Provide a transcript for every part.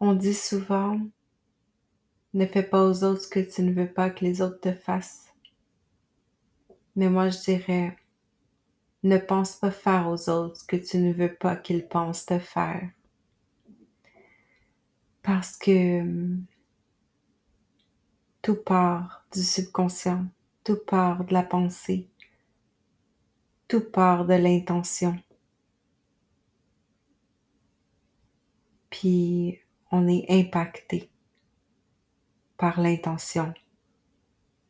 On dit souvent, ne fais pas aux autres ce que tu ne veux pas que les autres te fassent. Mais moi, je dirais, ne pense pas faire aux autres ce que tu ne veux pas qu'ils pensent te faire. Parce que hum, tout part du subconscient, tout part de la pensée, tout part de l'intention. Puis on est impacté par l'intention,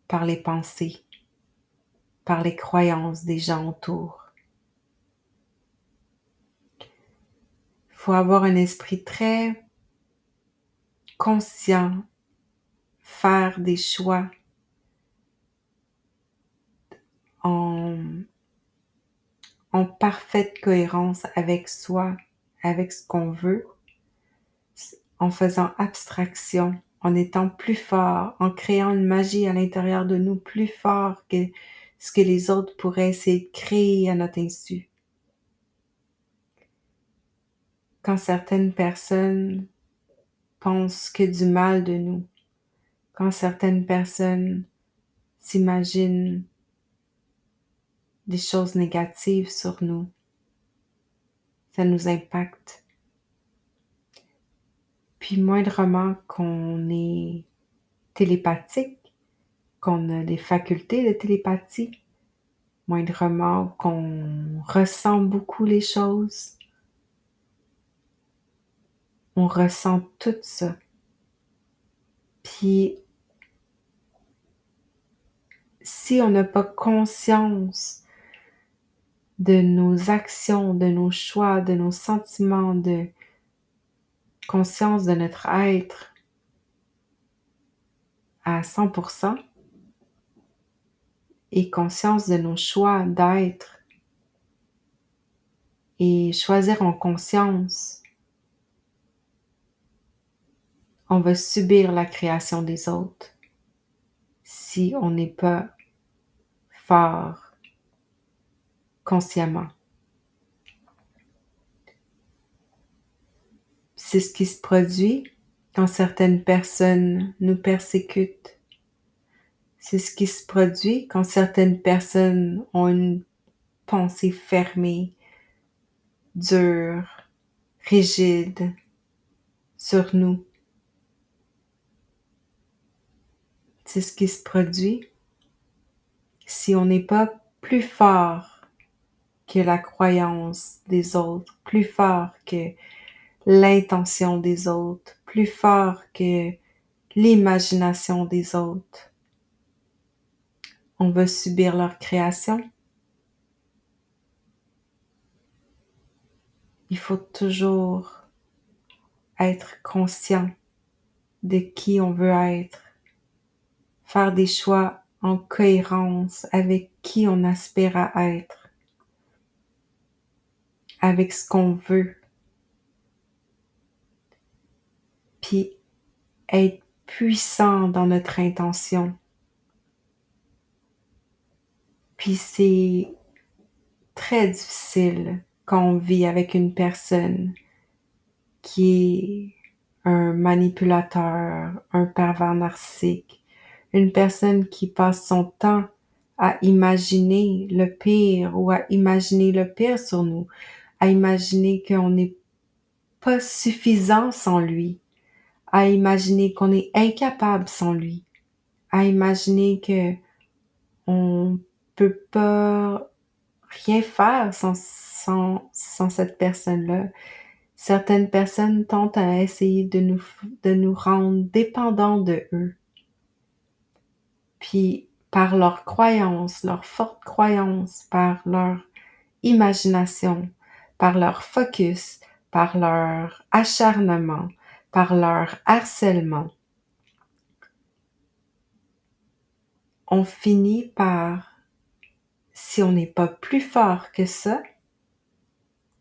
par les pensées, par les croyances des gens autour. Il faut avoir un esprit très conscient, faire des choix en, en parfaite cohérence avec soi, avec ce qu'on veut, en faisant abstraction, en étant plus fort, en créant une magie à l'intérieur de nous plus fort que ce que les autres pourraient essayer de créer à notre insu. Quand certaines personnes pensent que du mal de nous, quand certaines personnes s'imaginent des choses négatives sur nous, ça nous impacte. Puis moindrement qu'on est télépathique, qu'on a des facultés de télépathie, moindrement qu'on ressent beaucoup les choses, on ressent tout ça. Puis, si on n'a pas conscience de nos actions, de nos choix, de nos sentiments, de conscience de notre être à 100% et conscience de nos choix d'être et choisir en conscience, on va subir la création des autres si on n'est pas fort consciemment. C'est ce qui se produit quand certaines personnes nous persécutent. C'est ce qui se produit quand certaines personnes ont une pensée fermée, dure, rigide sur nous. C'est ce qui se produit si on n'est pas plus fort que la croyance des autres, plus fort que l'intention des autres, plus fort que l'imagination des autres. On va subir leur création. Il faut toujours être conscient de qui on veut être, faire des choix en cohérence avec qui on aspire à être, avec ce qu'on veut, puis être puissant dans notre intention. Puis c'est très difficile quand on vit avec une personne qui est un manipulateur, un pervers narcissique, une personne qui passe son temps à imaginer le pire ou à imaginer le pire sur nous, à imaginer qu'on n'est pas suffisant sans lui, à imaginer qu'on est incapable sans lui, à imaginer que on peut pas rien faire sans, sans, sans cette personne-là. Certaines personnes tentent à essayer de nous, de nous rendre dépendants de eux. Puis, par leur croyance, leur forte croyance, par leur imagination, par leur focus, par leur acharnement, par leur harcèlement, on finit par, si on n'est pas plus fort que ça,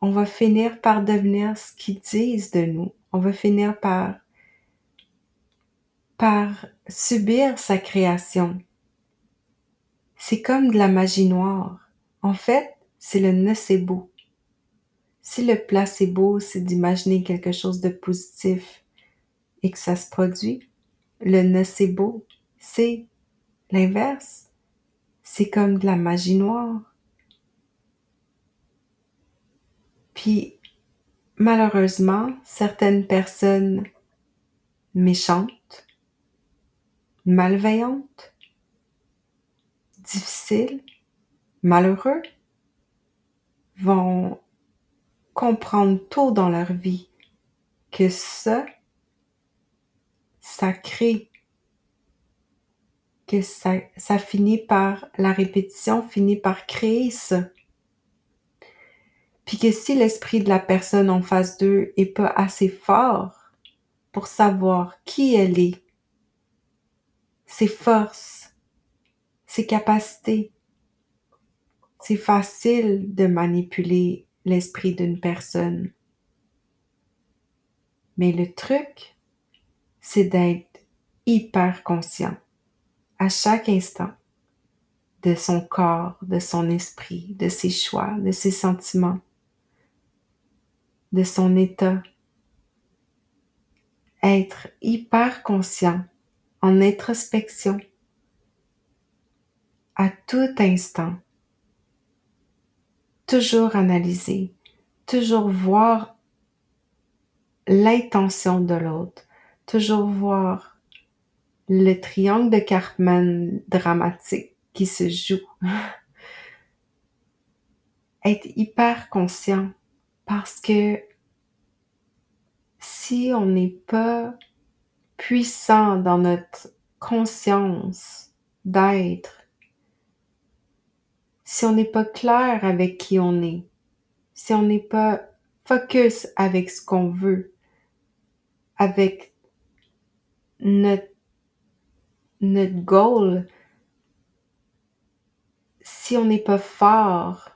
on va finir par devenir ce qu'ils disent de nous. On va finir par, par subir sa création. C'est comme de la magie noire. En fait, c'est le nocebo. Si le placebo, c'est d'imaginer quelque chose de positif, et que ça se produit. Le nocebo, c'est l'inverse. C'est comme de la magie noire. Puis, malheureusement, certaines personnes méchantes, malveillantes, difficiles, malheureux, vont comprendre tôt dans leur vie que ça, ça crée, que ça, ça finit par, la répétition finit par créer ça. Puis que si l'esprit de la personne en face d'eux est pas assez fort pour savoir qui elle est, ses forces, ses capacités, c'est facile de manipuler l'esprit d'une personne. Mais le truc, c'est d'être hyper conscient à chaque instant de son corps, de son esprit, de ses choix, de ses sentiments, de son état. Être hyper conscient en introspection à tout instant toujours analyser, toujours voir l'intention de l'autre, toujours voir le triangle de Cartman dramatique qui se joue. Être hyper conscient parce que si on n'est pas puissant dans notre conscience d'être, si on n'est pas clair avec qui on est, si on n'est pas focus avec ce qu'on veut, avec notre, notre goal, si on n'est pas fort,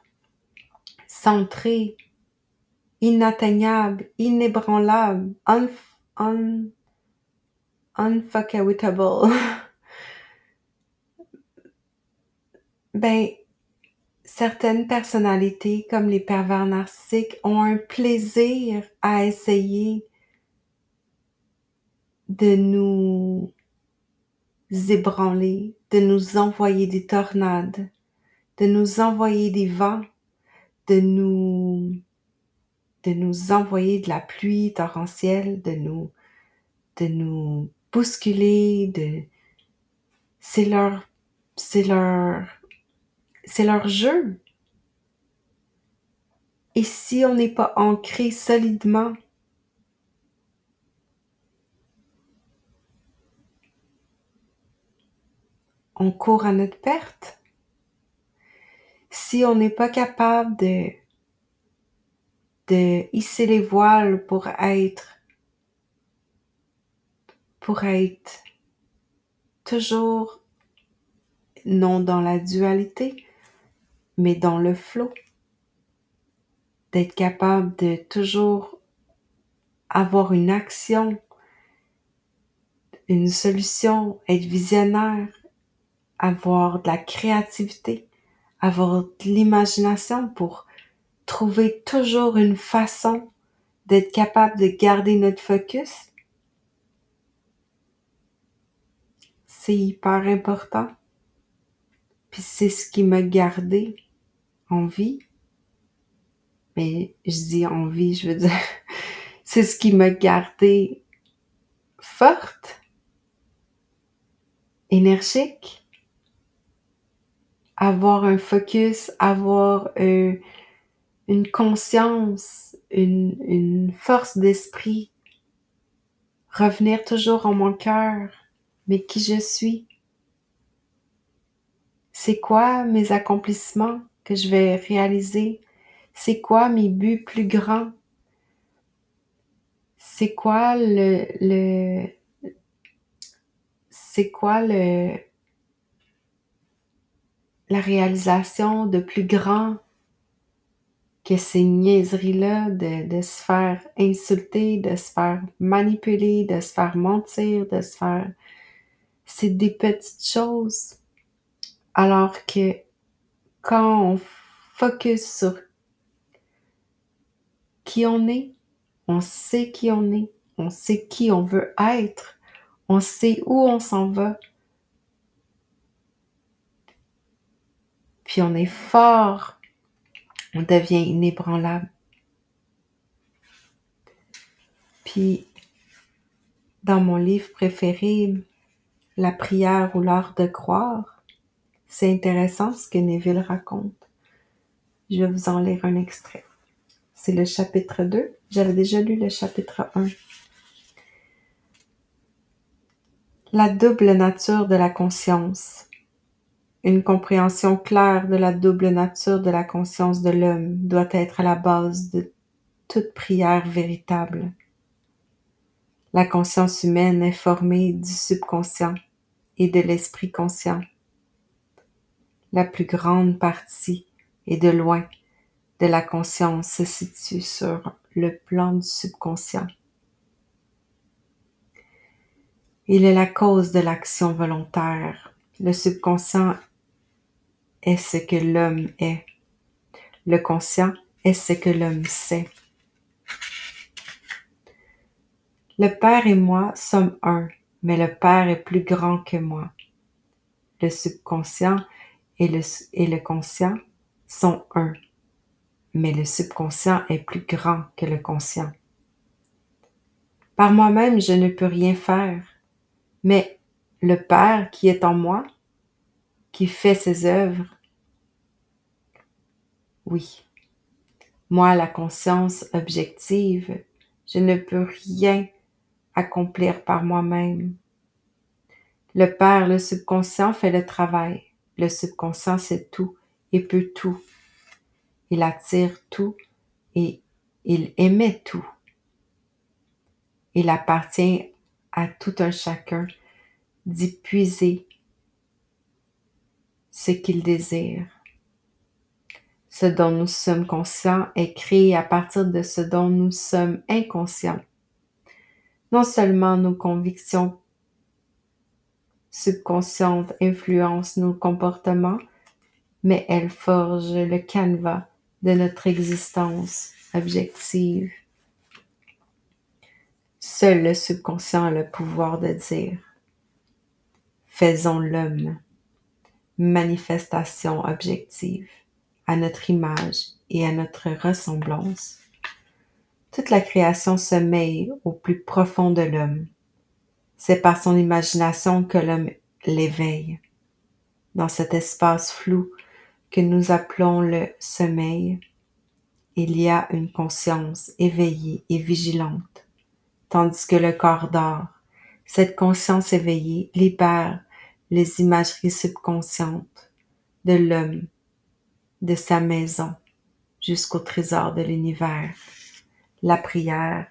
centré, inatteignable, inébranlable, un, un, ben, certaines personnalités, comme les pervers narcissiques, ont un plaisir à essayer de nous ébranler, de nous envoyer des tornades, de nous envoyer des vents, de nous de nous envoyer de la pluie torrentielle, de nous de nous bousculer, de c'est leur c'est leur c'est leur jeu. Et si on n'est pas ancré solidement, on court à notre perte. Si on n'est pas capable de, hisser les voiles pour être, pour être toujours non dans la dualité, mais dans le flot. D'être capable de toujours avoir une action, une solution, être visionnaire, avoir de la créativité, avoir de l'imagination pour trouver toujours une façon d'être capable de garder notre focus. C'est hyper important. Puis c'est ce qui m'a gardé en vie. Mais je dis en vie, je veux dire, c'est ce qui m'a gardé forte, énergique, avoir un focus, avoir une conscience, une, une force d'esprit, revenir toujours en mon cœur, mais qui je suis, c'est quoi mes accomplissements? Que je vais réaliser? C'est quoi mes buts plus grands? C'est quoi le, c'est quoi le la réalisation de plus grand que ces niaiseries-là de, de se faire insulter, de se faire manipuler, de se faire mentir, de se faire... C'est des petites choses. Alors que quand on focus sur qui on est, on sait qui on est, on sait qui on veut être, on sait où on s'en va. Puis on est fort, on devient inébranlable. Puis dans mon livre préféré, La prière ou l'art de croire, c'est intéressant ce que Neville raconte. Je vais vous en lire un extrait. C'est le chapitre 2. J'avais déjà lu le chapitre 1. La double nature de la conscience. Une compréhension claire de la double nature de la conscience de l'homme doit être à la base de toute prière véritable. La conscience humaine est formée du subconscient et de l'esprit conscient. La plus grande partie et de loin de la conscience se situe sur le plan du subconscient. Il est la cause de l'action volontaire. Le subconscient est ce que l'homme est. Le conscient est ce que l'homme sait. Le Père et moi sommes un, mais le Père est plus grand que moi. Le subconscient et le, et le conscient sont un, mais le subconscient est plus grand que le conscient. Par moi-même, je ne peux rien faire, mais le Père qui est en moi, qui fait ses œuvres, oui. Moi, la conscience objective, je ne peux rien accomplir par moi-même. Le Père, le subconscient, fait le travail. Le subconscient sait tout et peut tout. Il attire tout et il émet tout. Il appartient à tout un chacun d'y puiser ce qu'il désire. Ce dont nous sommes conscients est créé à partir de ce dont nous sommes inconscients. Non seulement nos convictions subconscientes influencent nos comportements, mais elles forgent le canevas de notre existence objective. Seul le subconscient a le pouvoir de dire Faisons l'homme, manifestation objective, à notre image et à notre ressemblance. Toute la création mêle au plus profond de l'homme. C'est par son imagination que l'homme l'éveille. Dans cet espace flou que nous appelons le sommeil, il y a une conscience éveillée et vigilante, tandis que le corps dort. Cette conscience éveillée libère les imageries subconscientes de l'homme, de sa maison, jusqu'au trésor de l'univers. La prière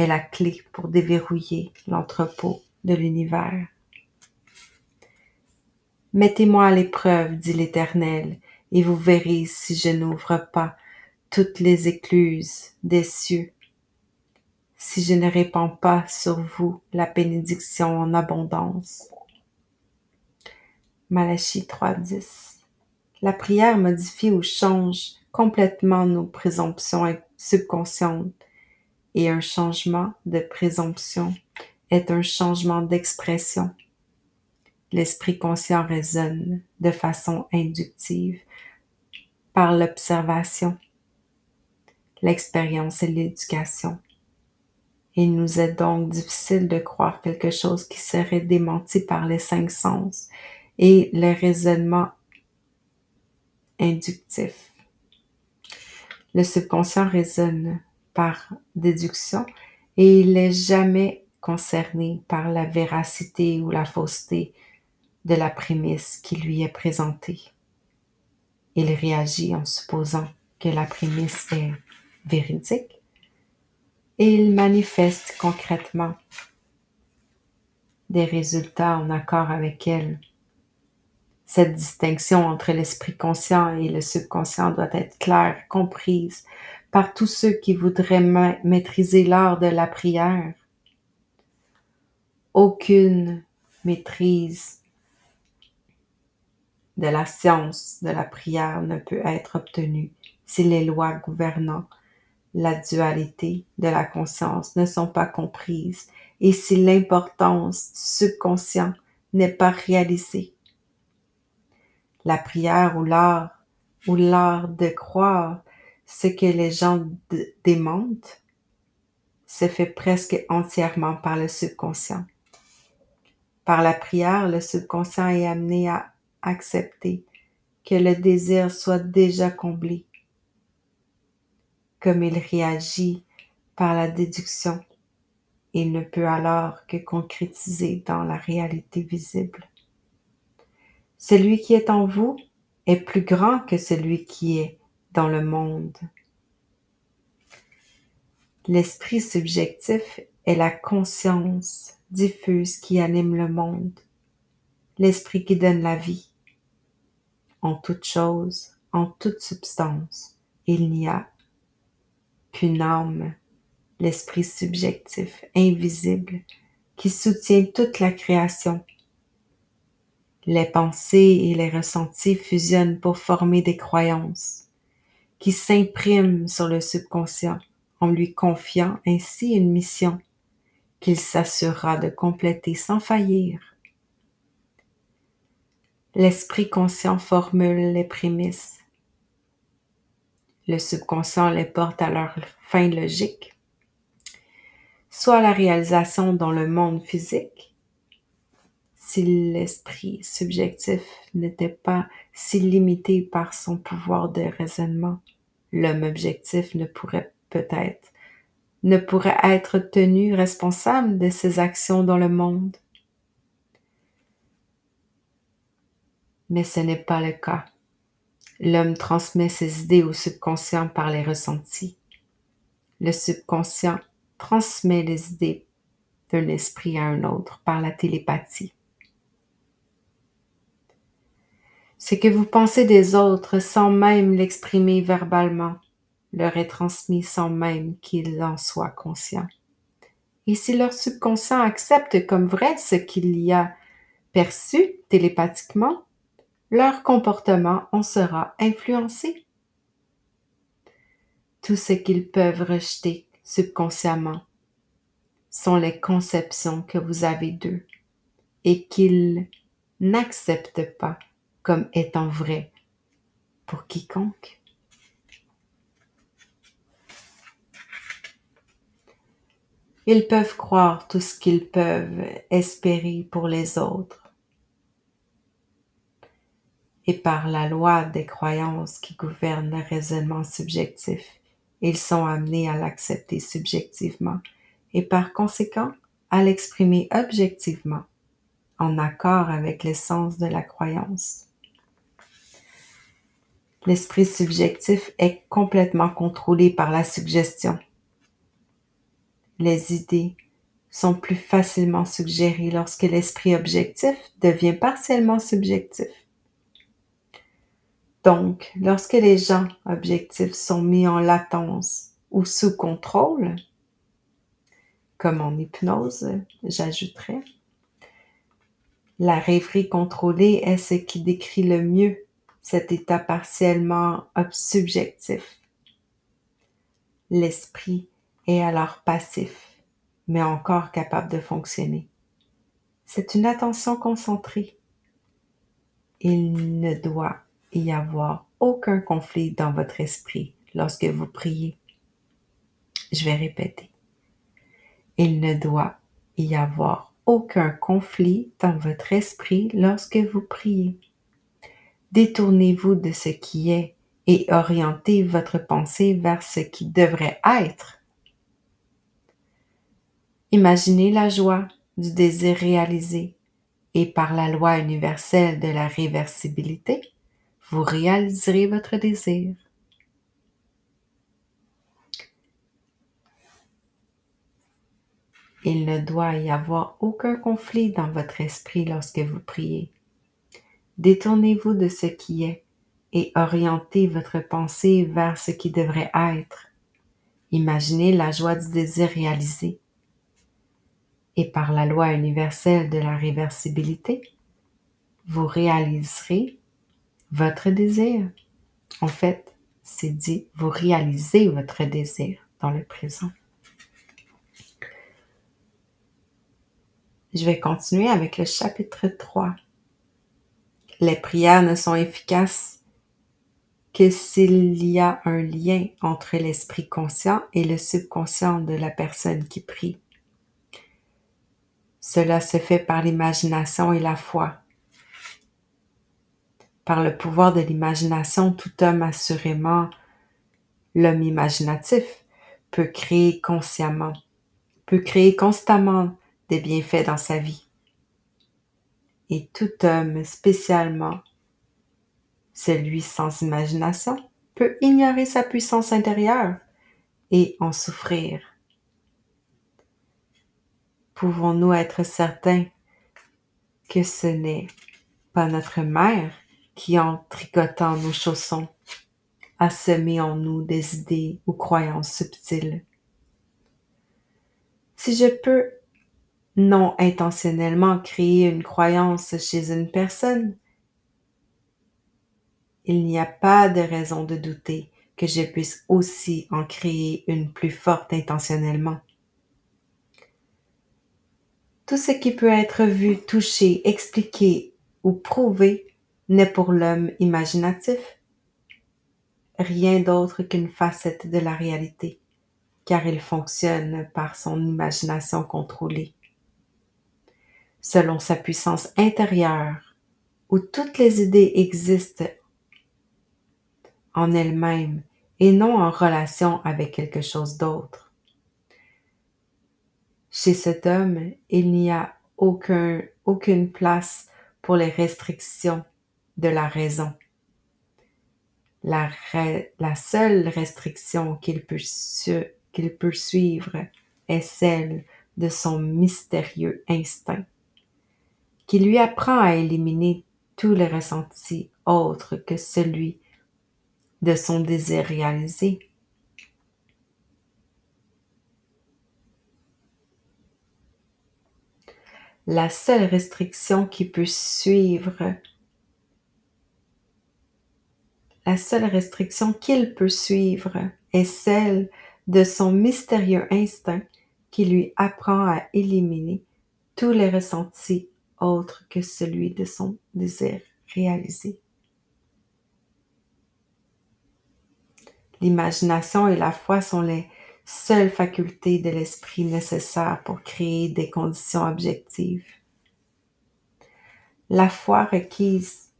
est la clé pour déverrouiller l'entrepôt de l'univers. Mettez-moi à l'épreuve, dit l'Éternel, et vous verrez si je n'ouvre pas toutes les écluses des cieux, si je ne répands pas sur vous la bénédiction en abondance. Malachie 3.10 La prière modifie ou change complètement nos présomptions subconscientes et un changement de présomption est un changement d'expression. L'esprit conscient résonne de façon inductive par l'observation, l'expérience et l'éducation. Il nous est donc difficile de croire quelque chose qui serait démenti par les cinq sens et le raisonnement inductif. Le subconscient résonne par déduction et il n'est jamais concerné par la véracité ou la fausseté de la prémisse qui lui est présentée. Il réagit en supposant que la prémisse est véridique et il manifeste concrètement des résultats en accord avec elle. Cette distinction entre l'esprit conscient et le subconscient doit être claire, comprise par tous ceux qui voudraient maîtriser l'art de la prière. Aucune maîtrise de la science de la prière ne peut être obtenue si les lois gouvernant la dualité de la conscience ne sont pas comprises et si l'importance du subconscient n'est pas réalisée. La prière ou l'art ou l'art de croire ce que les gens démentent se fait presque entièrement par le subconscient. Par la prière, le subconscient est amené à accepter que le désir soit déjà comblé. Comme il réagit par la déduction, il ne peut alors que concrétiser dans la réalité visible. Celui qui est en vous est plus grand que celui qui est dans le monde. L'esprit subjectif est la conscience diffuse qui anime le monde, l'esprit qui donne la vie. En toute chose, en toute substance, il n'y a qu'une âme, l'esprit subjectif, invisible, qui soutient toute la création. Les pensées et les ressentis fusionnent pour former des croyances qui s'impriment sur le subconscient en lui confiant ainsi une mission qu'il s'assurera de compléter sans faillir. L'esprit conscient formule les prémices. Le subconscient les porte à leur fin logique, soit la réalisation dans le monde physique, si l'esprit subjectif n'était pas si limité par son pouvoir de raisonnement, l'homme objectif ne pourrait peut-être être tenu responsable de ses actions dans le monde. Mais ce n'est pas le cas. L'homme transmet ses idées au subconscient par les ressentis. Le subconscient transmet les idées d'un esprit à un autre par la télépathie. Ce que vous pensez des autres sans même l'exprimer verbalement leur est transmis sans même qu'ils en soient conscients. Et si leur subconscient accepte comme vrai ce qu'il y a perçu télépathiquement, leur comportement en sera influencé. Tout ce qu'ils peuvent rejeter subconsciemment sont les conceptions que vous avez d'eux et qu'ils n'acceptent pas comme étant vraies pour quiconque. Ils peuvent croire tout ce qu'ils peuvent espérer pour les autres. Et par la loi des croyances qui gouvernent le raisonnement subjectif, ils sont amenés à l'accepter subjectivement et par conséquent à l'exprimer objectivement, en accord avec l'essence de la croyance. L'esprit subjectif est complètement contrôlé par la suggestion les idées sont plus facilement suggérées lorsque l'esprit objectif devient partiellement subjectif. Donc, lorsque les gens objectifs sont mis en latence ou sous contrôle, comme en hypnose, j'ajouterais, la rêverie contrôlée est ce qui décrit le mieux cet état partiellement subjectif. L'esprit est alors passif, mais encore capable de fonctionner. C'est une attention concentrée. Il ne doit y avoir aucun conflit dans votre esprit lorsque vous priez. Je vais répéter. Il ne doit y avoir aucun conflit dans votre esprit lorsque vous priez. Détournez-vous de ce qui est et orientez votre pensée vers ce qui devrait être Imaginez la joie du désir réalisé et par la loi universelle de la réversibilité, vous réaliserez votre désir. Il ne doit y avoir aucun conflit dans votre esprit lorsque vous priez. Détournez-vous de ce qui est et orientez votre pensée vers ce qui devrait être. Imaginez la joie du désir réalisé et par la loi universelle de la réversibilité, vous réaliserez votre désir. En fait, c'est dit, vous réalisez votre désir dans le présent. Je vais continuer avec le chapitre 3. Les prières ne sont efficaces que s'il y a un lien entre l'esprit conscient et le subconscient de la personne qui prie. Cela se fait par l'imagination et la foi. Par le pouvoir de l'imagination, tout homme assurément, l'homme imaginatif, peut créer consciemment, peut créer constamment des bienfaits dans sa vie. Et tout homme, spécialement celui sans imagination, peut ignorer sa puissance intérieure et en souffrir. Pouvons-nous être certains que ce n'est pas notre mère qui, en tricotant nos chaussons, a semé en nous des idées ou croyances subtiles? Si je peux non intentionnellement créer une croyance chez une personne, il n'y a pas de raison de douter que je puisse aussi en créer une plus forte intentionnellement. Tout ce qui peut être vu, touché, expliqué ou prouvé n'est pour l'homme imaginatif. Rien d'autre qu'une facette de la réalité, car il fonctionne par son imagination contrôlée selon sa puissance intérieure, où toutes les idées existent en elles-mêmes et non en relation avec quelque chose d'autre. Chez cet homme, il n'y a aucun, aucune place pour les restrictions de la raison. La, seule restriction qu'il peut, peut suivre est celle de son mystérieux instinct qui lui apprend à éliminer tous les ressentis autres que celui de son désir réalisé. La seule restriction qu'il peut suivre est celle de son mystérieux instinct qui lui apprend à éliminer tous les ressentis autre que celui de son désir réalisé. L'imagination et la foi sont les seules facultés de l'esprit nécessaires pour créer des conditions objectives. La foi requise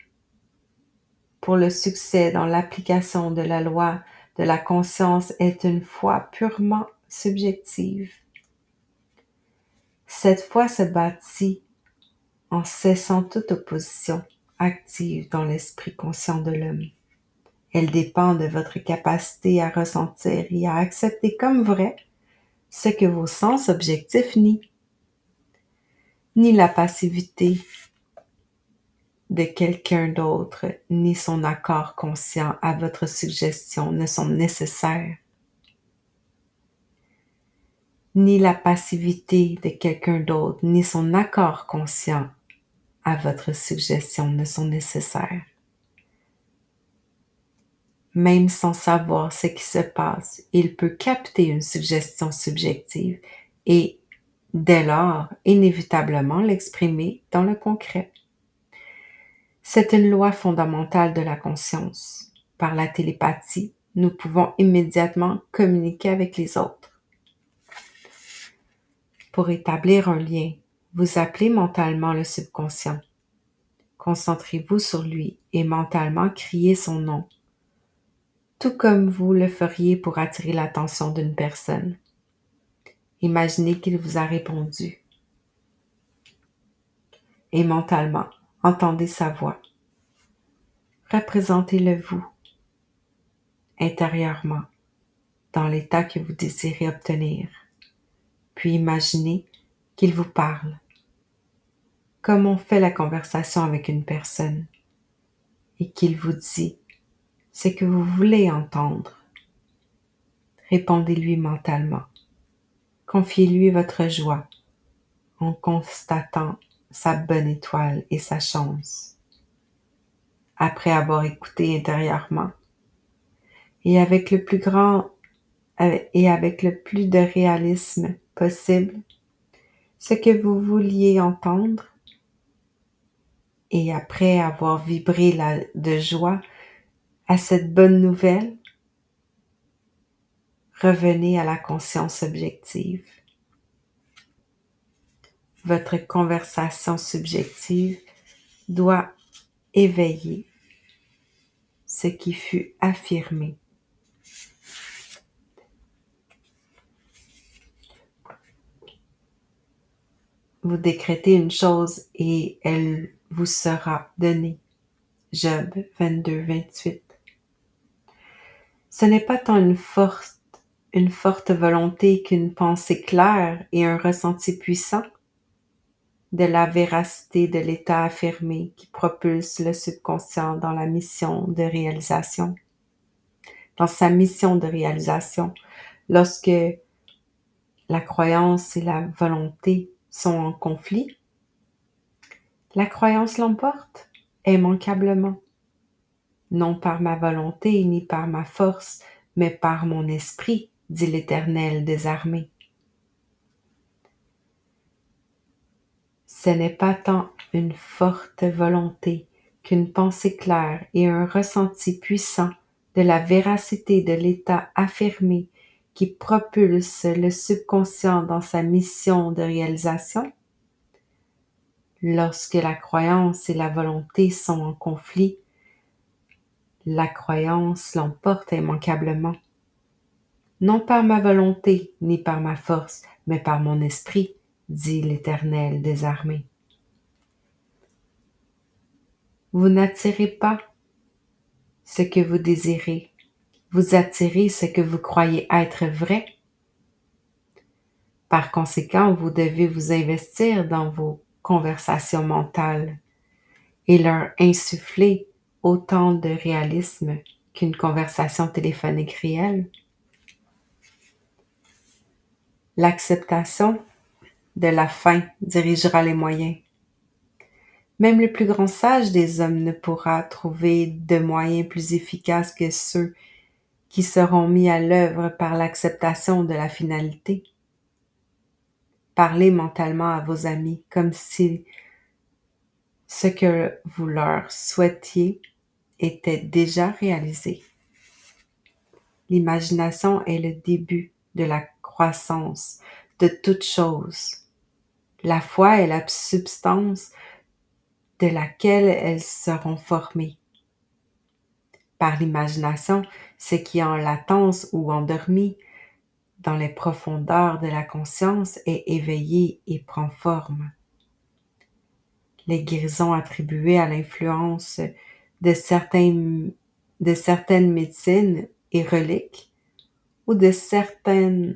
pour le succès dans l'application de la loi de la conscience est une foi purement subjective. Cette foi se bâtit en cessant toute opposition active dans l'esprit conscient de l'homme. Elle dépend de votre capacité à ressentir et à accepter comme vrai ce que vos sens objectifs nient. Ni la passivité de quelqu'un d'autre, ni son accord conscient à votre suggestion ne sont nécessaires. Ni la passivité de quelqu'un d'autre, ni son accord conscient à votre suggestion ne sont nécessaires. Même sans savoir ce qui se passe, il peut capter une suggestion subjective et, dès lors, inévitablement l'exprimer dans le concret. C'est une loi fondamentale de la conscience. Par la télépathie, nous pouvons immédiatement communiquer avec les autres. Pour établir un lien vous appelez mentalement le subconscient. Concentrez-vous sur lui et mentalement criez son nom, tout comme vous le feriez pour attirer l'attention d'une personne. Imaginez qu'il vous a répondu. Et mentalement, entendez sa voix. Représentez-le vous, intérieurement, dans l'état que vous désirez obtenir. Puis imaginez qu'il vous parle, comme on fait la conversation avec une personne, et qu'il vous dit ce que vous voulez entendre. Répondez-lui mentalement. Confiez-lui votre joie en constatant sa bonne étoile et sa chance. Après avoir écouté intérieurement, et avec le plus grand et avec le plus de réalisme possible ce que vous vouliez entendre et après avoir vibré de joie à cette bonne nouvelle, revenez à la conscience objective. Votre conversation subjective doit éveiller ce qui fut affirmé. Vous décrétez une chose et elle vous sera donnée. Job 22, 28. Ce n'est pas tant une force, une forte volonté qu'une pensée claire et un ressenti puissant de la véracité de l'état affirmé qui propulse le subconscient dans la mission de réalisation. Dans sa mission de réalisation, lorsque la croyance et la volonté sont en conflit, la croyance l'emporte immanquablement, non par ma volonté ni par ma force, mais par mon esprit, dit l'Éternel des armées. Ce n'est pas tant une forte volonté qu'une pensée claire et un ressenti puissant de la véracité de l'état affirmé qui propulse le subconscient dans sa mission de réalisation. Lorsque la croyance et la volonté sont en conflit, la croyance l'emporte immanquablement. Non par ma volonté ni par ma force, mais par mon esprit, dit l'Éternel des armées. Vous n'attirez pas ce que vous désirez, vous attirez ce que vous croyez être vrai. Par conséquent, vous devez vous investir dans vos conversations mentales et leur insuffler autant de réalisme qu'une conversation téléphonique réelle. L'acceptation de la fin dirigera les moyens. Même le plus grand sage des hommes ne pourra trouver de moyens plus efficaces que ceux qui seront mis à l'œuvre par l'acceptation de la finalité. Parlez mentalement à vos amis comme si ce que vous leur souhaitiez était déjà réalisé. L'imagination est le début de la croissance de toute chose. La foi est la substance de laquelle elles seront formées. Par l'imagination, ce qui est en latence ou endormi dans les profondeurs de la conscience est éveillé et prend forme. Les guérisons attribuées à l'influence de, de certaines médecines et reliques ou de certains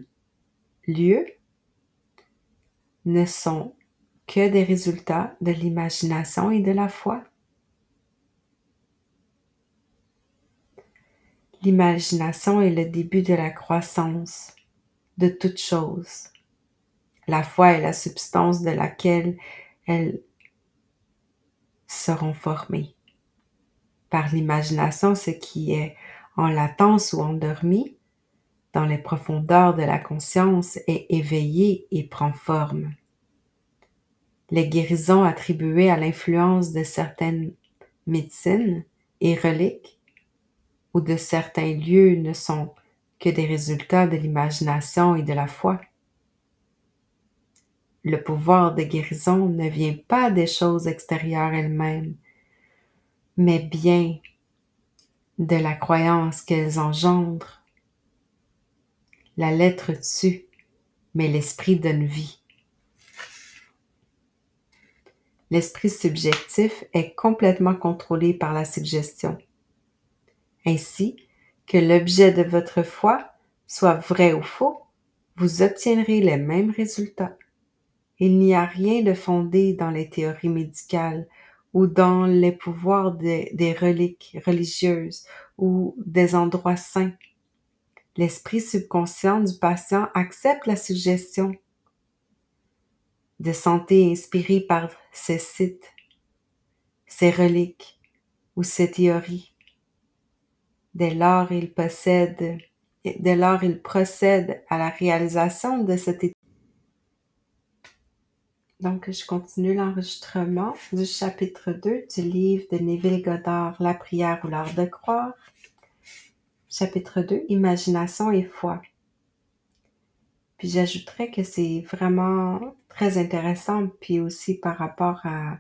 lieux ne sont que des résultats de l'imagination et de la foi. L'imagination est le début de la croissance de toute chose. La foi est la substance de laquelle elles seront formées. Par l'imagination, ce qui est en latence ou endormi dans les profondeurs de la conscience est éveillé et prend forme. Les guérisons attribuées à l'influence de certaines médecines et reliques ou de certains lieux ne sont que des résultats de l'imagination et de la foi. Le pouvoir de guérison ne vient pas des choses extérieures elles-mêmes, mais bien de la croyance qu'elles engendrent la lettre tue, mais l'esprit donne vie. L'esprit subjectif est complètement contrôlé par la suggestion. Ainsi que l'objet de votre foi soit vrai ou faux, vous obtiendrez les mêmes résultats. Il n'y a rien de fondé dans les théories médicales ou dans les pouvoirs des reliques religieuses ou des endroits saints l'esprit subconscient du patient accepte la suggestion de santé inspirée par ces sites, ces reliques ou ces théories. Dès lors il procède à la réalisation de cet état. Donc, je continue l'enregistrement du chapitre 2 du livre de Neville Goddard, La prière ou l'art de croire. Chapitre 2, Imagination et foi. Puis j'ajouterais que c'est vraiment très intéressant, puis aussi par rapport à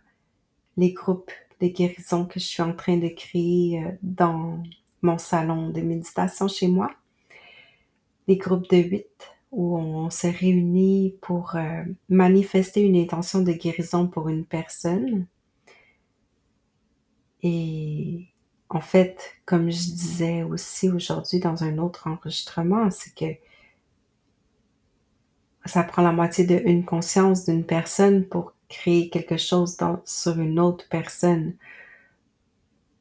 les groupes de guérison que je suis en train de créer euh, dans mon salon de méditation chez moi. Les groupes de 8 où on se réunit pour euh, manifester une intention de guérison pour une personne. Et en fait, comme je disais aussi aujourd'hui dans un autre enregistrement, c'est que ça prend la moitié d'une conscience d'une personne pour créer quelque chose sur une autre personne,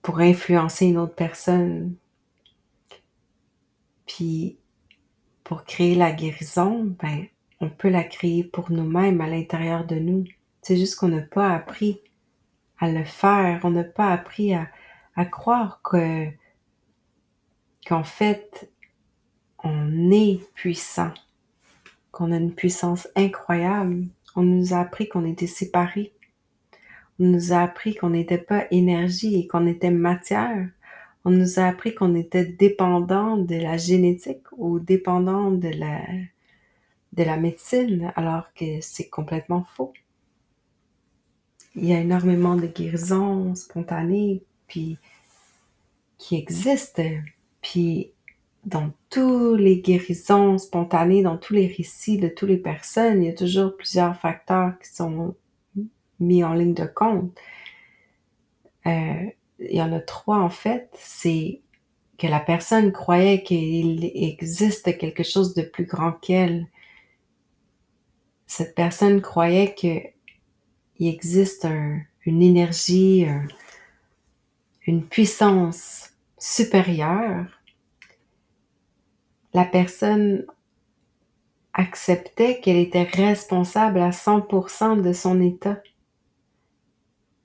pour influencer une autre personne. Puis, pour créer la guérison, ben, on peut la créer pour nous-mêmes à l'intérieur de nous. C'est juste qu'on n'a pas appris à le faire, on n'a pas appris à, croire que qu'en fait, on est puissant qu'on a une puissance incroyable. On nous a appris qu'on était séparés. On nous a appris qu'on n'était pas énergie et qu'on était matière. On nous a appris qu'on était dépendant de la génétique ou dépendant de la, de la médecine, alors que c'est complètement faux. Il y a énormément de guérisons spontanées, puis qui existent, puis dans tous les guérisons spontanées, dans tous les récits de toutes les personnes, il y a toujours plusieurs facteurs qui sont mis en ligne de compte. Euh, il y en a trois en fait. C'est que la personne croyait qu'il existe quelque chose de plus grand qu'elle. Cette personne croyait qu'il existe une énergie, une puissance supérieure la personne acceptait qu'elle était responsable à 100% de son état.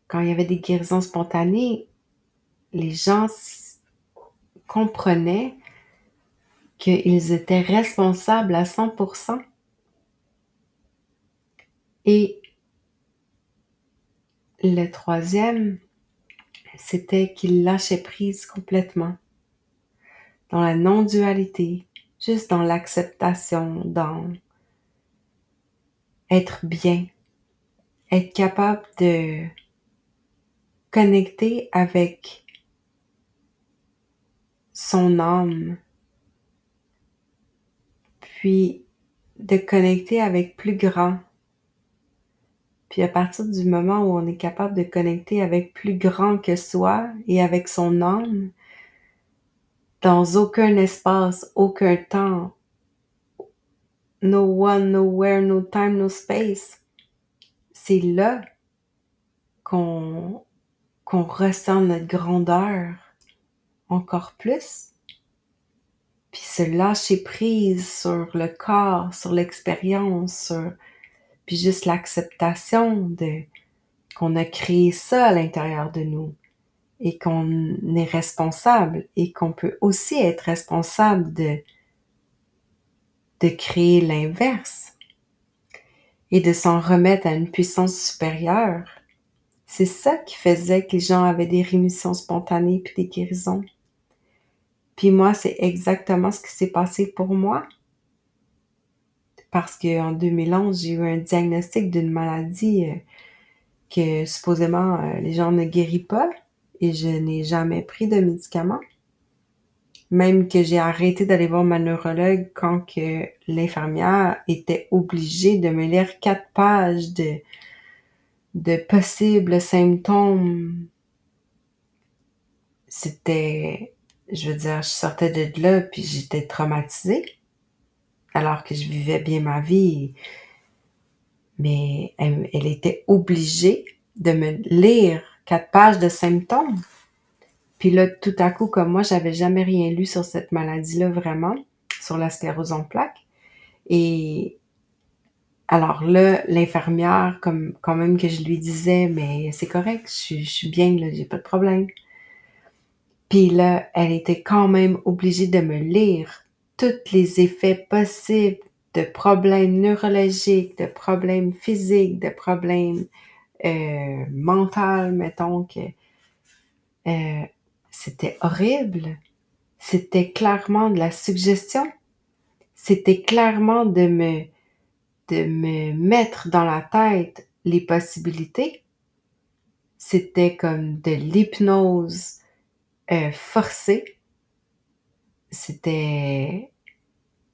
Quand il y avait des guérisons spontanées, les gens comprenaient qu'ils étaient responsables à 100%. Et le troisième, c'était qu'ils lâchaient prise complètement dans la non-dualité, juste dans l'acceptation, dans être bien, être capable de connecter avec son âme, puis de connecter avec plus grand. Puis à partir du moment où on est capable de connecter avec plus grand que soi et avec son âme, dans aucun espace, aucun temps. No one, nowhere, no time, no space. C'est là qu'on qu'on ressent notre grandeur encore plus. Puis se lâcher prise sur le corps, sur l'expérience, puis juste l'acceptation de qu'on a créé ça à l'intérieur de nous et qu'on est responsable et qu'on peut aussi être responsable de, de créer l'inverse et de s'en remettre à une puissance supérieure. C'est ça qui faisait que les gens avaient des rémissions spontanées puis des guérisons. Puis moi, c'est exactement ce qui s'est passé pour moi. Parce qu'en 2011, j'ai eu un diagnostic d'une maladie euh, que supposément euh, les gens ne guérissent pas et je n'ai jamais pris de médicaments. Même que j'ai arrêté d'aller voir ma neurologue quand que l'infirmière était obligée de me lire quatre pages de, de possibles symptômes. C'était, je veux dire, je sortais de là puis j'étais traumatisée alors que je vivais bien ma vie. Mais elle, était obligée de me lire quatre pages de symptômes. Puis là, tout à coup, comme moi, j'avais jamais rien lu sur cette maladie-là vraiment, sur la sclérose en plaques. Et alors là, l'infirmière, comme quand même que je lui disais, mais c'est correct, je, suis bien, là, j'ai pas de problème. Puis là, elle était quand même obligée de me lire tous les effets possibles de problèmes neurologiques, de problèmes physiques, de problèmes euh, mentaux, mettons que euh, c'était horrible. C'était clairement de la suggestion. C'était clairement de me, de me mettre dans la tête les possibilités. C'était comme de l'hypnose euh, forcée. C'était,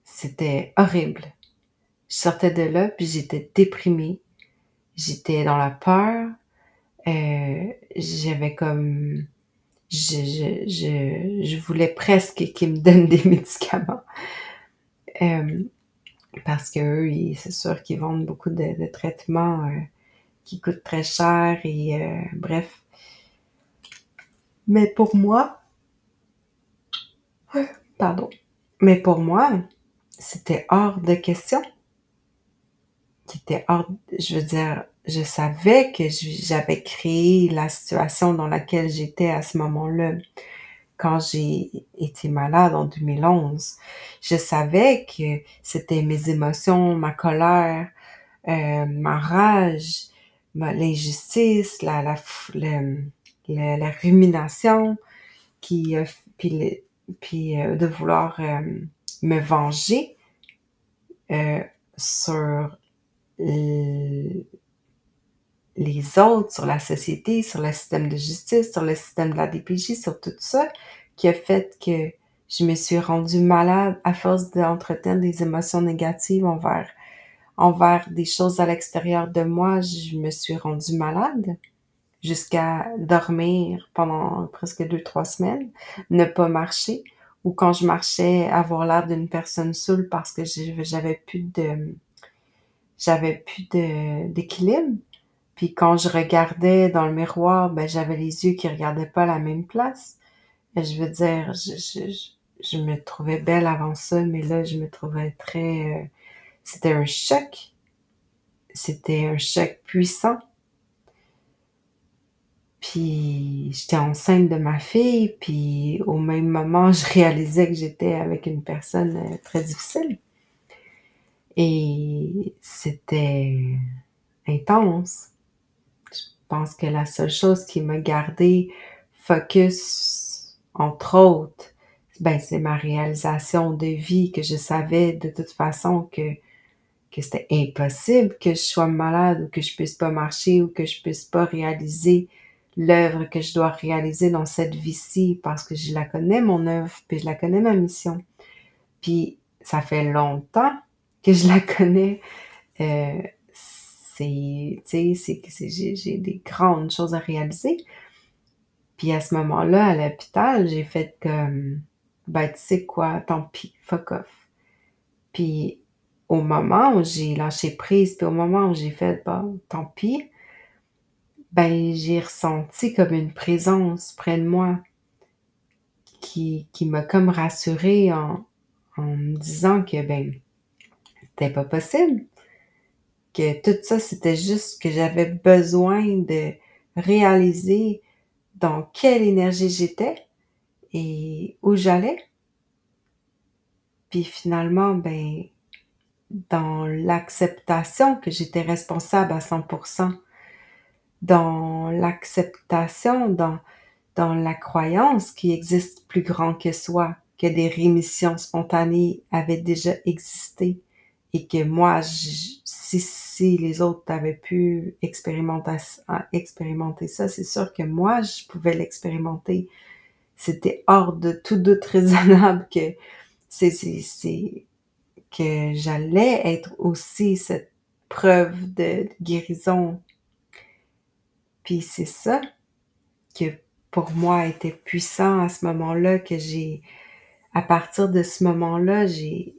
c'était horrible. Je sortais de là, puis j'étais déprimée. J'étais dans la peur. Euh, j'avais comme je, je, je, je voulais presque qu'ils me donnent des médicaments. Euh, parce que eux, c'est sûr qu'ils vendent beaucoup de, de traitements euh, qui coûtent très cher et euh, bref. Mais pour moi, pardon, mais pour moi, c'était hors de question. C'était hors, je veux dire, je savais que j'avais créé la situation dans laquelle j'étais à ce moment-là quand j'ai été malade en 2011. Je savais que c'était mes émotions, ma colère, euh, ma rage, l'injustice, la, la, la, la, rumination, qui, euh, puis, puis euh, de vouloir euh, me venger sur les autres, sur la société, sur le système de justice, sur le système de la DPJ, sur tout ça, qui a fait que je me suis rendue malade à force d'entretenir des émotions négatives envers, envers des choses à l'extérieur de moi. Je me suis rendue malade jusqu'à dormir pendant presque deux, trois semaines, ne pas marcher, ou quand je marchais, avoir l'air d'une personne saoule parce que j'avais plus de, j'avais plus d'équilibre. Puis quand je regardais dans le miroir, ben j'avais les yeux qui regardaient pas la même place. Et je veux dire, je, je, je, me trouvais belle avant ça, mais là, je me trouvais très... Euh, c'était un choc. C'était un choc puissant. Puis j'étais enceinte de ma fille, puis au même moment, je réalisais que j'étais avec une personne euh, très difficile. Et c'était intense. Pense que la seule chose qui m'a gardé focus, entre autres, ben, c'est ma réalisation de vie, que je savais de toute façon que, que c'était impossible que je sois malade ou que je puisse pas marcher ou que je puisse pas réaliser l'œuvre que je dois réaliser dans cette vie-ci parce que je la connais, mon œuvre, puis je la connais, ma mission. Puis ça fait longtemps que je la connais. Euh, c'est, tu sais, j'ai des grandes choses à réaliser. Puis à ce moment-là, à l'hôpital, j'ai fait comme, ben, tu sais quoi, tant pis, fuck off. Puis au moment où j'ai lâché prise, puis au moment où j'ai fait, bon, tant pis, ben, j'ai ressenti comme une présence près de moi qui, qui m'a comme rassurée en, en me disant que, ben, c'était pas possible. Que tout ça, c'était juste que j'avais besoin de réaliser dans quelle énergie j'étais et où j'allais. Puis finalement, ben, dans l'acceptation que j'étais responsable à 100%, dans l'acceptation, dans, dans la croyance qu'il existe plus grand que soi, que des rémissions spontanées avaient déjà existé et que moi, si, si les autres avaient pu expérimenter, expérimenter ça, c'est sûr que moi, je pouvais l'expérimenter. C'était hors de tout doute raisonnable que c'est, c'est, que j'allais être aussi cette preuve de guérison. Puis c'est ça que pour moi était puissant à ce moment-là, que j'ai, à partir de ce moment-là, j'ai,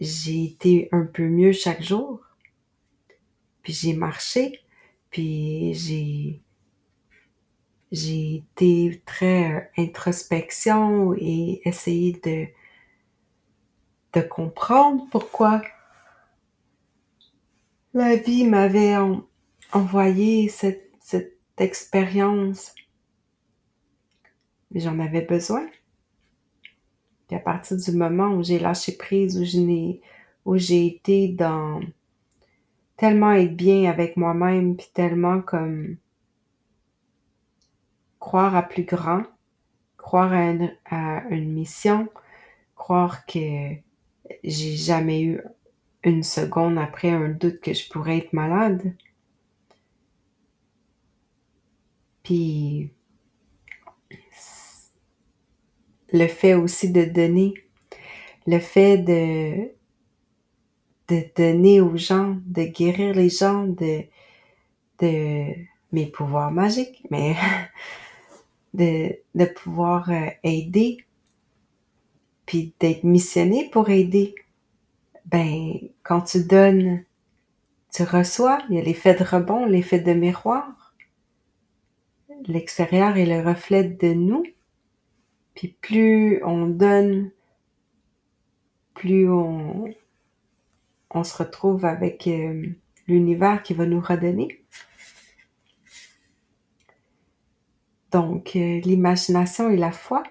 j'ai été un peu mieux chaque jour. Puis j'ai marché, puis j'ai j'ai été très introspection et essayé de de comprendre pourquoi la vie m'avait envoyé cette, cette expérience j'en avais besoin. Puis à partir du moment où j'ai lâché prise, où je où j'ai été dans tellement être bien avec moi-même, puis tellement comme croire à plus grand, croire à une, à une mission, croire que j'ai jamais eu une seconde après un doute que je pourrais être malade. Puis le fait aussi de donner, le fait de, de donner aux gens, de guérir les gens de, de mes pouvoirs magiques, mais de, de pouvoir euh, aider, puis d'être missionné pour aider. Ben, quand tu donnes, tu reçois, il y a l'effet de rebond, l'effet de miroir. L'extérieur est le reflet de nous. Puis plus on donne, plus on, on se retrouve avec euh, l'univers qui va nous redonner. Donc, euh, l'imagination et la foi.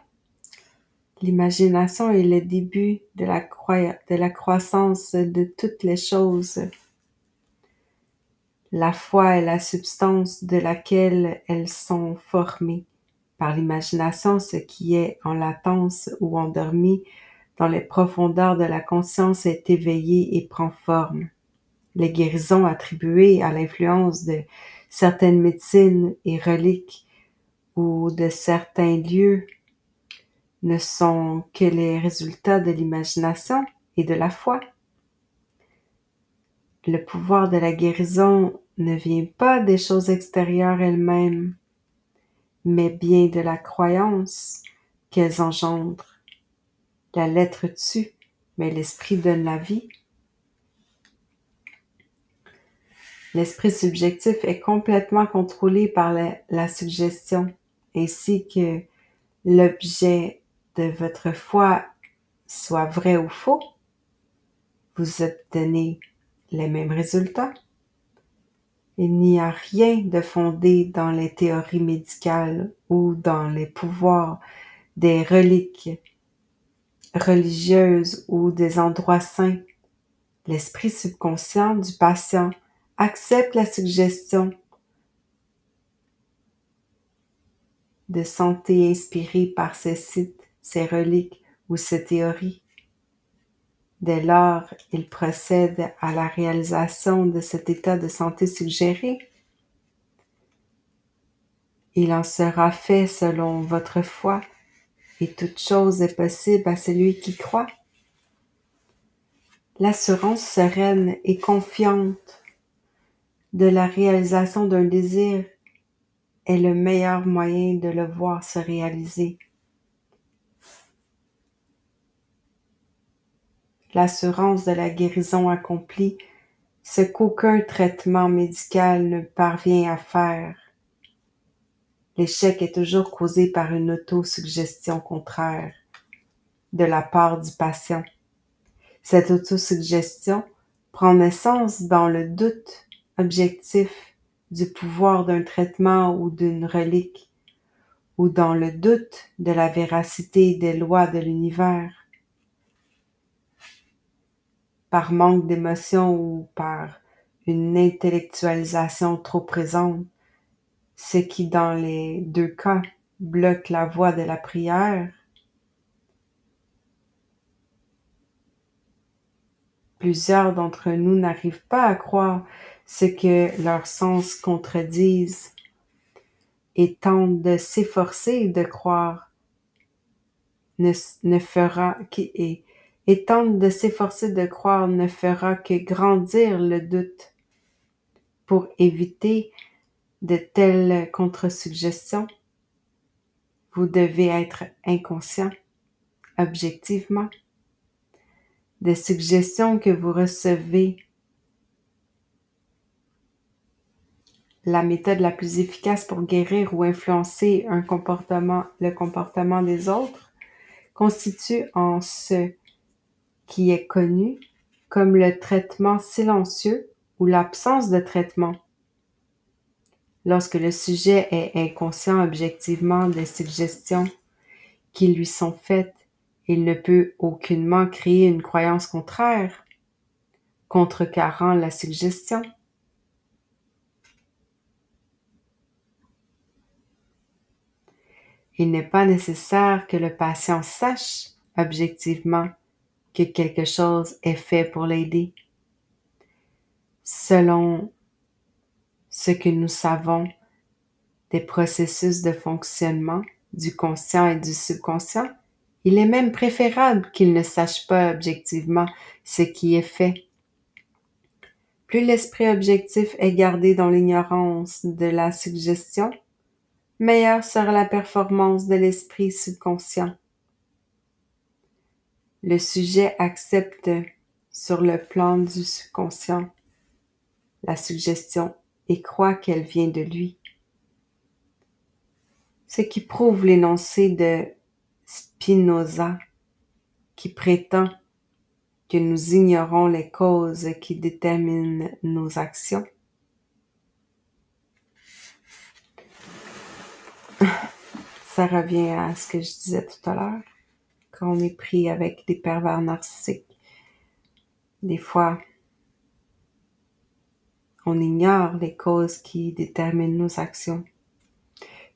L'imagination est le début de la, de la croissance de toutes les choses. La foi est la substance de laquelle elles sont formées. Par l'imagination, ce qui est en latence ou endormi dans les profondeurs de la conscience est éveillé et prend forme. Les guérisons attribuées à l'influence de certaines médecines et reliques ou de certains lieux ne sont que les résultats de l'imagination et de la foi. Le pouvoir de la guérison ne vient pas des choses extérieures elles-mêmes, mais bien de la croyance qu'elles engendrent. La lettre tue, mais l'esprit donne la vie. L'esprit subjectif est complètement contrôlé par la, suggestion ainsi que l'objet de votre foi soit vrai ou faux, vous obtenez les mêmes résultats. Il n'y a rien de fondé dans les théories médicales ou dans les pouvoirs des reliques religieuses ou des endroits saints. L'esprit subconscient du patient accepte la suggestion de santé inspirée par ces sites, ces reliques ou ces théories. Dès lors, il procède à la réalisation de cet état de santé suggéré. Il en sera fait selon votre foi, et toute chose est possible à celui qui croit. L'assurance sereine et confiante de la réalisation d'un désir est le meilleur moyen de le voir se réaliser. L'assurance de la guérison accomplie, ce qu'aucun traitement médical ne parvient à faire. L'échec est toujours causé par une autosuggestion contraire de la part du patient. Cette autosuggestion prend naissance dans le doute objectif du pouvoir d'un traitement ou d'une relique, ou dans le doute de la véracité des lois de l'univers. Par manque d'émotion ou par une intellectualisation trop présente, ce qui dans les deux cas bloque la voie de la prière, plusieurs d'entre nous n'arrivent pas à croire ce que leurs sens contredisent et tentent de s'efforcer de croire ne, ne fera et, et tentent de s'efforcer de croire ne fera que grandir le doute pour éviter de telles contre-suggestions. Vous devez être inconscient, objectivement. Des suggestions que vous recevez la méthode la plus efficace pour guérir ou influencer un comportement, le comportement des autres, constitue en ce qui est connu comme le traitement silencieux ou l'absence de traitement. Lorsque le sujet est inconscient objectivement des suggestions qui lui sont faites, il ne peut aucunement créer une croyance contraire, contrecarrant la suggestion. Il n'est pas nécessaire que le patient sache objectivement que quelque chose est fait pour l'aider. Selon ce que nous savons des processus de fonctionnement du conscient et du subconscient, il est même préférable qu'il ne sache pas objectivement ce qui est fait. Plus l'esprit objectif est gardé dans l'ignorance de la suggestion, meilleure sera la performance de l'esprit subconscient. Le sujet accepte sur le plan du subconscient la suggestion et croit qu'elle vient de lui. Ce qui prouve l'énoncé de Spinoza qui prétend que nous ignorons les causes qui déterminent nos actions. Ça revient à ce que je disais tout à l'heure, quand on est pris avec des pervers narcissiques. Des fois, on ignore les causes qui déterminent nos actions.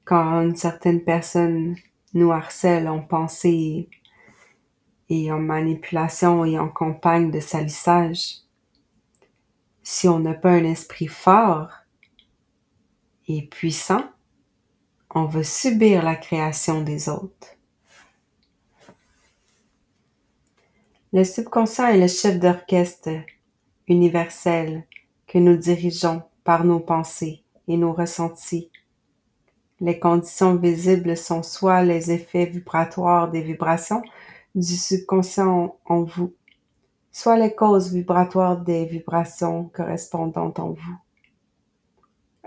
Quand une certaine personne nous harcèle en pensée et en manipulation et en campagne de salissage, si on n'a pas un esprit fort et puissant, on va subir la création des autres. Le subconscient est le chef d'orchestre universel que nous dirigeons par nos pensées et nos ressentis. Les conditions visibles sont soit les effets vibratoires des vibrations du subconscient en vous, soit les causes vibratoires des vibrations correspondantes en vous.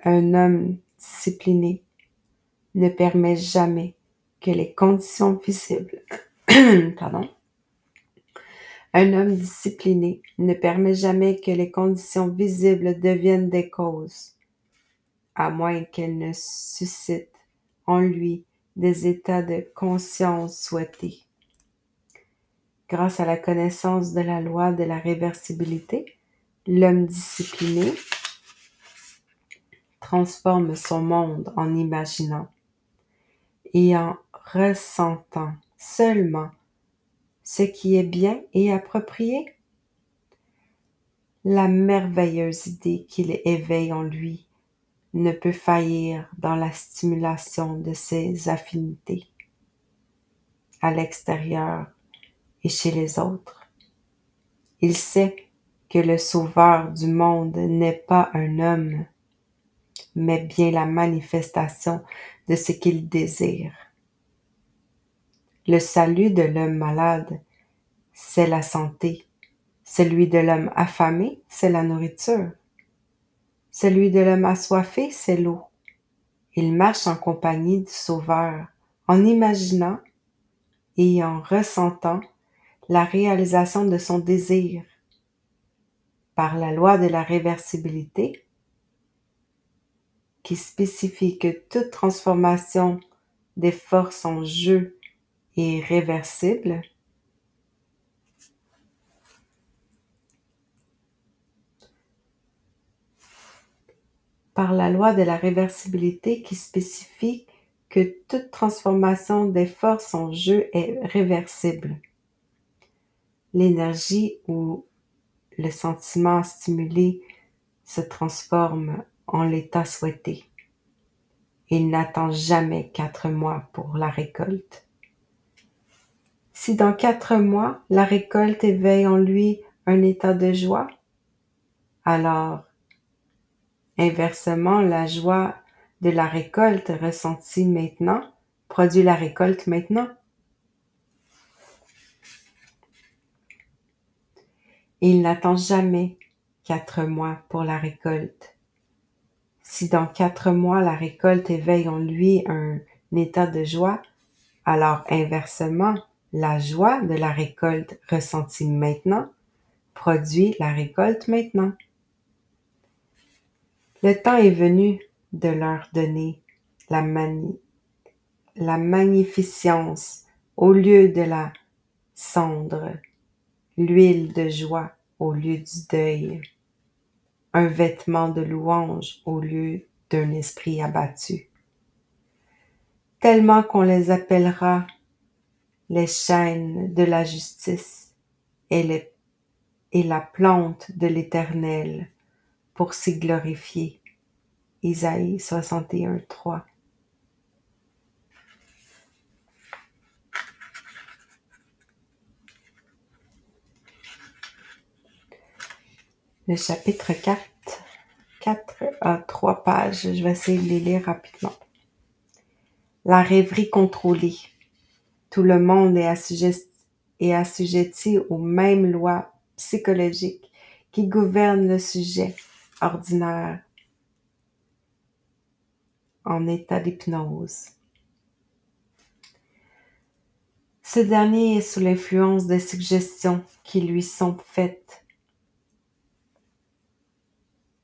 Un homme discipliné ne permet jamais que les conditions visibles pardon, un homme discipliné ne permet jamais que les conditions visibles deviennent des causes, à moins qu'elles ne suscitent en lui des états de conscience souhaités. Grâce à la connaissance de la loi de la réversibilité, l'homme discipliné transforme son monde en imaginant et en ressentant seulement ce qui est bien et approprié. La merveilleuse idée qu'il éveille en lui ne peut faillir dans la stimulation de ses affinités à l'extérieur et chez les autres. Il sait que le sauveur du monde n'est pas un homme, mais bien la manifestation de ce qu'il désire. Le salut de l'homme malade, c'est la santé. Celui de l'homme affamé, c'est la nourriture. Celui de l'homme assoiffé, c'est l'eau. Il marche en compagnie du Sauveur, en imaginant et en ressentant la réalisation de son désir. Par la loi de la réversibilité, qui spécifie que toute transformation des forces en jeu est réversible, par la loi de la réversibilité qui spécifie que toute transformation des forces en jeu est réversible. L'énergie ou le sentiment stimulé se transforme en l'état souhaité. Il n'attend jamais quatre mois pour la récolte. Si dans quatre mois la récolte éveille en lui un état de joie, alors inversement la joie de la récolte ressentie maintenant produit la récolte maintenant. Il n'attend jamais quatre mois pour la récolte. Si dans quatre mois la récolte éveille en lui un état de joie, alors inversement, la joie de la récolte ressentie maintenant produit la récolte maintenant. Le temps est venu de leur donner la, la magnificence au lieu de la cendre, l'huile de joie au lieu du deuil, un vêtement de louange au lieu d'un esprit abattu. Tellement qu'on les appellera les chaînes de la justice et, les, et la plante de l'Éternel pour s'y glorifier. Isaïe 61, 3. Le chapitre 4, 4 à 3 pages. Je vais essayer de les lire rapidement. La rêverie contrôlée. Tout le monde est assujetti, aux mêmes lois psychologiques qui gouvernent le sujet ordinaire en état d'hypnose. Ce dernier est sous l'influence des suggestions qui lui sont faites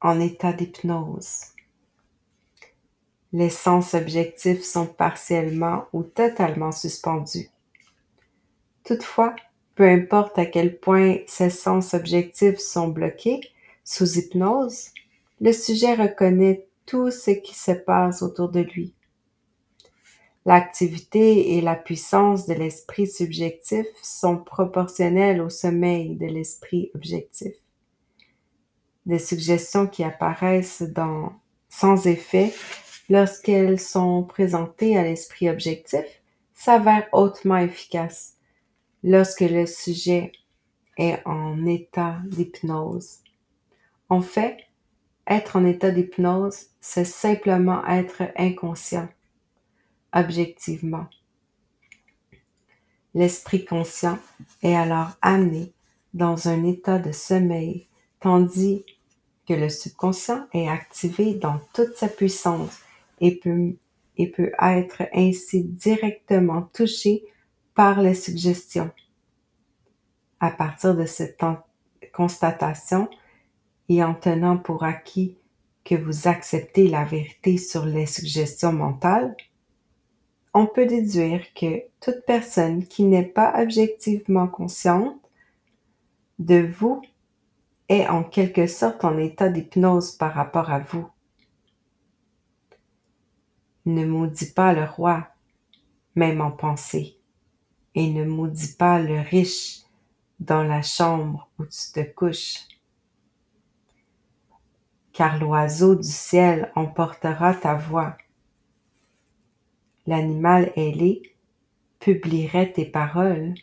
en état d'hypnose. Les sens objectifs sont partiellement ou totalement suspendus. Toutefois, peu importe à quel point ces sens objectifs sont bloqués sous hypnose, le sujet reconnaît tout ce qui se passe autour de lui. L'activité et la puissance de l'esprit subjectif sont proportionnelles au sommeil de l'esprit objectif des suggestions qui apparaissent dans, sans effet lorsqu'elles sont présentées à l'esprit objectif s'avèrent hautement efficaces lorsque le sujet est en état d'hypnose. En fait, être en état d'hypnose, c'est simplement être inconscient, objectivement. L'esprit conscient est alors amené dans un état de sommeil, tandis que le subconscient est activé dans toute sa puissance et peut, et peut être ainsi directement touché par les suggestions. À partir de cette constatation et en tenant pour acquis que vous acceptez la vérité sur les suggestions mentales, on peut déduire que toute personne qui n'est pas objectivement consciente de vous est en quelque sorte en état d'hypnose par rapport à vous. Ne maudis pas le roi, même en pensée, et ne maudis pas le riche dans la chambre où tu te couches. Car l'oiseau du ciel emportera ta voix. L'animal ailé publierait tes paroles.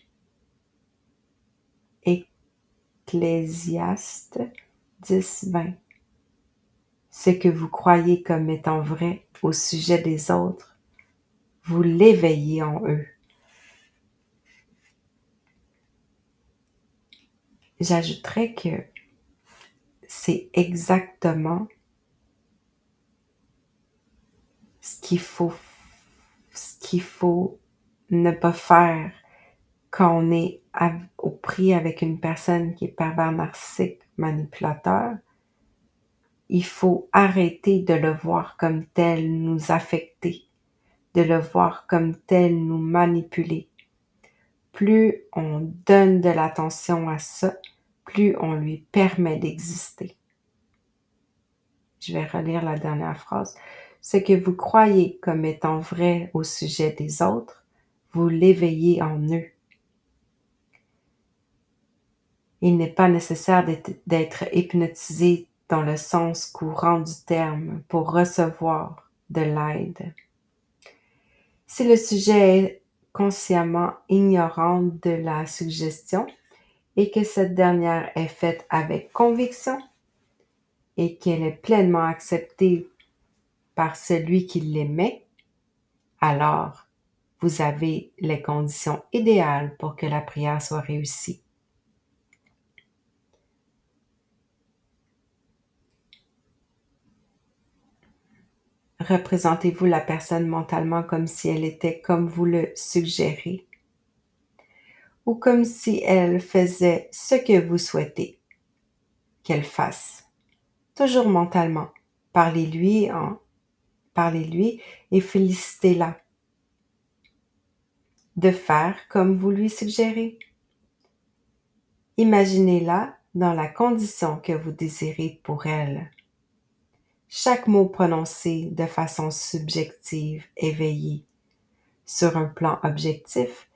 Ecclésiaste 10, 20. Ce que vous croyez comme étant vrai au sujet des autres, vous l'éveillez en eux. J'ajouterais que c'est exactement ce qu'il faut, ne pas faire quand on est au prix avec une personne qui est pervers narcissique, manipulateur, il faut arrêter de le voir comme tel nous affecter, de le voir comme tel nous manipuler. Plus on donne de l'attention à ça, plus on lui permet d'exister. Je vais relire la dernière phrase. Ce que vous croyez comme étant vrai au sujet des autres, vous l'éveillez en eux. Il n'est pas nécessaire d'être hypnotisé dans le sens courant du terme pour recevoir de l'aide. Si le sujet est consciemment ignorant de la suggestion et que cette dernière est faite avec conviction et qu'elle est pleinement acceptée par celui qui l'émet, alors vous avez les conditions idéales pour que la prière soit réussie. Représentez-vous la personne mentalement comme si elle était comme vous le suggérez? Ou comme si elle faisait ce que vous souhaitez? Qu'elle fasse. Toujours mentalement. Parlez-lui en parlez-lui et félicitez-la. de faire comme vous lui suggérez. Imaginez-la dans la condition que vous désirez pour elle. Chaque mot prononcé de façon subjective, éveillée, sur un plan objectif,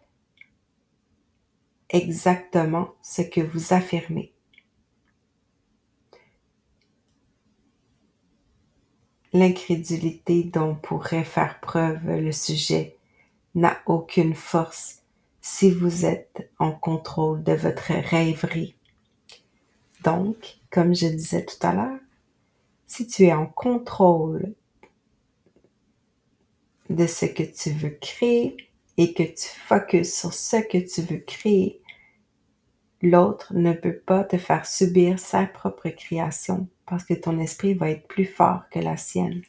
exactement ce que vous affirmez. L'incrédulité dont pourrait faire preuve le sujet n'a aucune force si vous êtes en contrôle de votre rêverie. Donc, comme je disais tout à l'heure, si tu es en contrôle de ce que tu veux créer et que tu focuses sur ce que tu veux créer, l'autre ne peut pas te faire subir sa propre création parce que ton esprit va être plus fort que la sienne.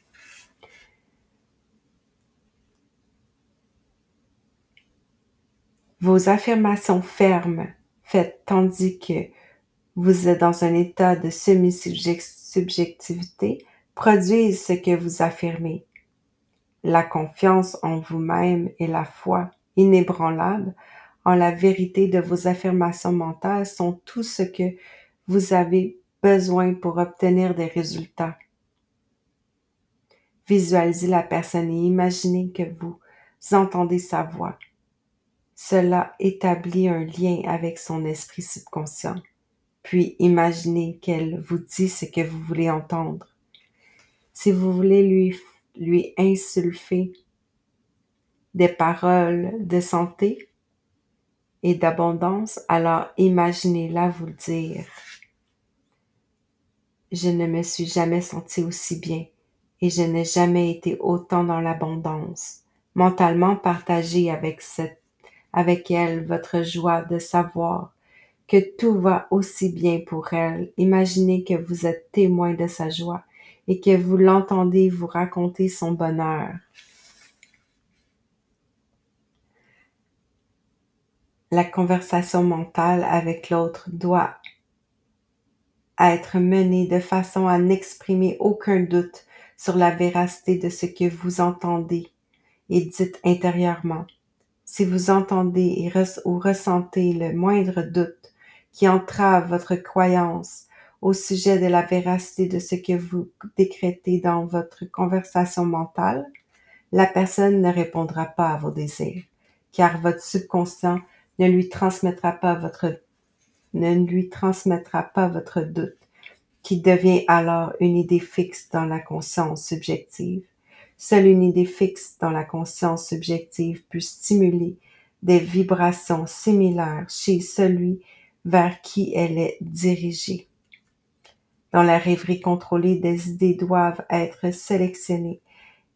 Vos affirmations fermes faites tandis que vous êtes dans un état de semi-subjectivité produisent ce que vous affirmez. La confiance en vous-même et la foi inébranlable en la vérité de vos affirmations mentales sont tout ce que vous avez besoin pour obtenir des résultats. Visualisez la personne et imaginez que vous entendez sa voix. Cela établit un lien avec son esprit subconscient. Puis imaginez qu'elle vous dit ce que vous voulez entendre. Si vous voulez lui, lui insulfer des paroles de santé et d'abondance, alors imaginez-la vous le dire. Je ne me suis jamais senti aussi bien et je n'ai jamais été autant dans l'abondance. Mentalement partagez avec cette, avec elle votre joie de savoir que tout va aussi bien pour elle. Imaginez que vous êtes témoin de sa joie et que vous l'entendez vous raconter son bonheur. La conversation mentale avec l'autre doit être menée de façon à n'exprimer aucun doute sur la véracité de ce que vous entendez et dites intérieurement. Si vous entendez ou ressentez le moindre doute qui entrave votre croyance au sujet de la véracité de ce que vous décrétez dans votre conversation mentale, la personne ne répondra pas à vos désirs, car votre subconscient ne lui transmettra pas votre ne lui transmettra pas votre doute, qui devient alors une idée fixe dans la conscience subjective. Seule une idée fixe dans la conscience subjective peut stimuler des vibrations similaires chez celui vers qui elle est dirigée. Dans la rêverie contrôlée, des idées doivent être sélectionnées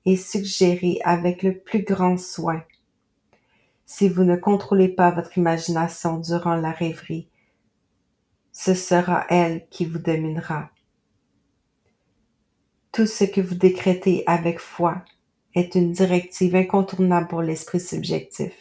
et suggérées avec le plus grand soin. Si vous ne contrôlez pas votre imagination durant la rêverie, ce sera elle qui vous dominera. Tout ce que vous décrétez avec foi est une directive incontournable pour l'esprit subjectif.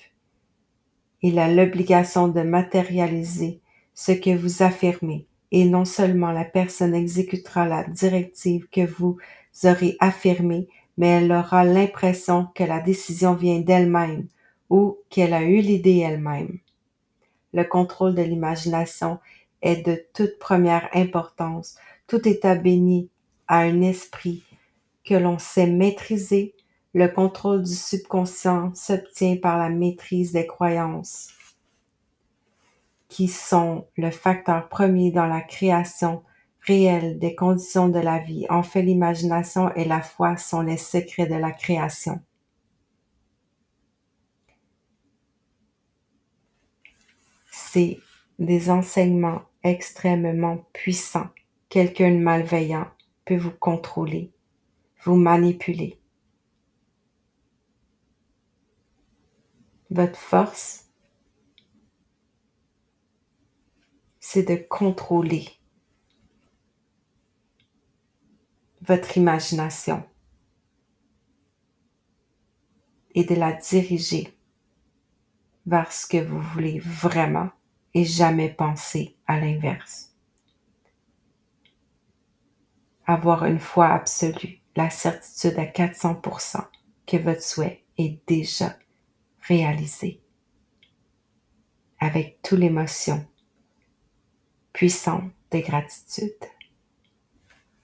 Il a l'obligation de matérialiser ce que vous affirmez et non seulement la personne exécutera la directive que vous aurez affirmée, mais elle aura l'impression que la décision vient d'elle-même ou qu'elle a eu l'idée elle-même. Le contrôle de l'imagination est de toute première importance. Tout état béni a un esprit que l'on sait maîtriser. Le contrôle du subconscient s'obtient par la maîtrise des croyances qui sont le facteur premier dans la création réelle des conditions de la vie. En fait, l'imagination et la foi sont les secrets de la création. C'est des enseignements extrêmement puissants. Quelqu'un de malveillant peut vous contrôler, vous manipuler. Votre force de contrôler votre imagination et de la diriger vers ce que vous voulez vraiment et jamais penser à l'inverse. Avoir une foi absolue, la certitude à 400% que votre souhait est déjà réalisé avec toute l'émotion puissante de gratitude.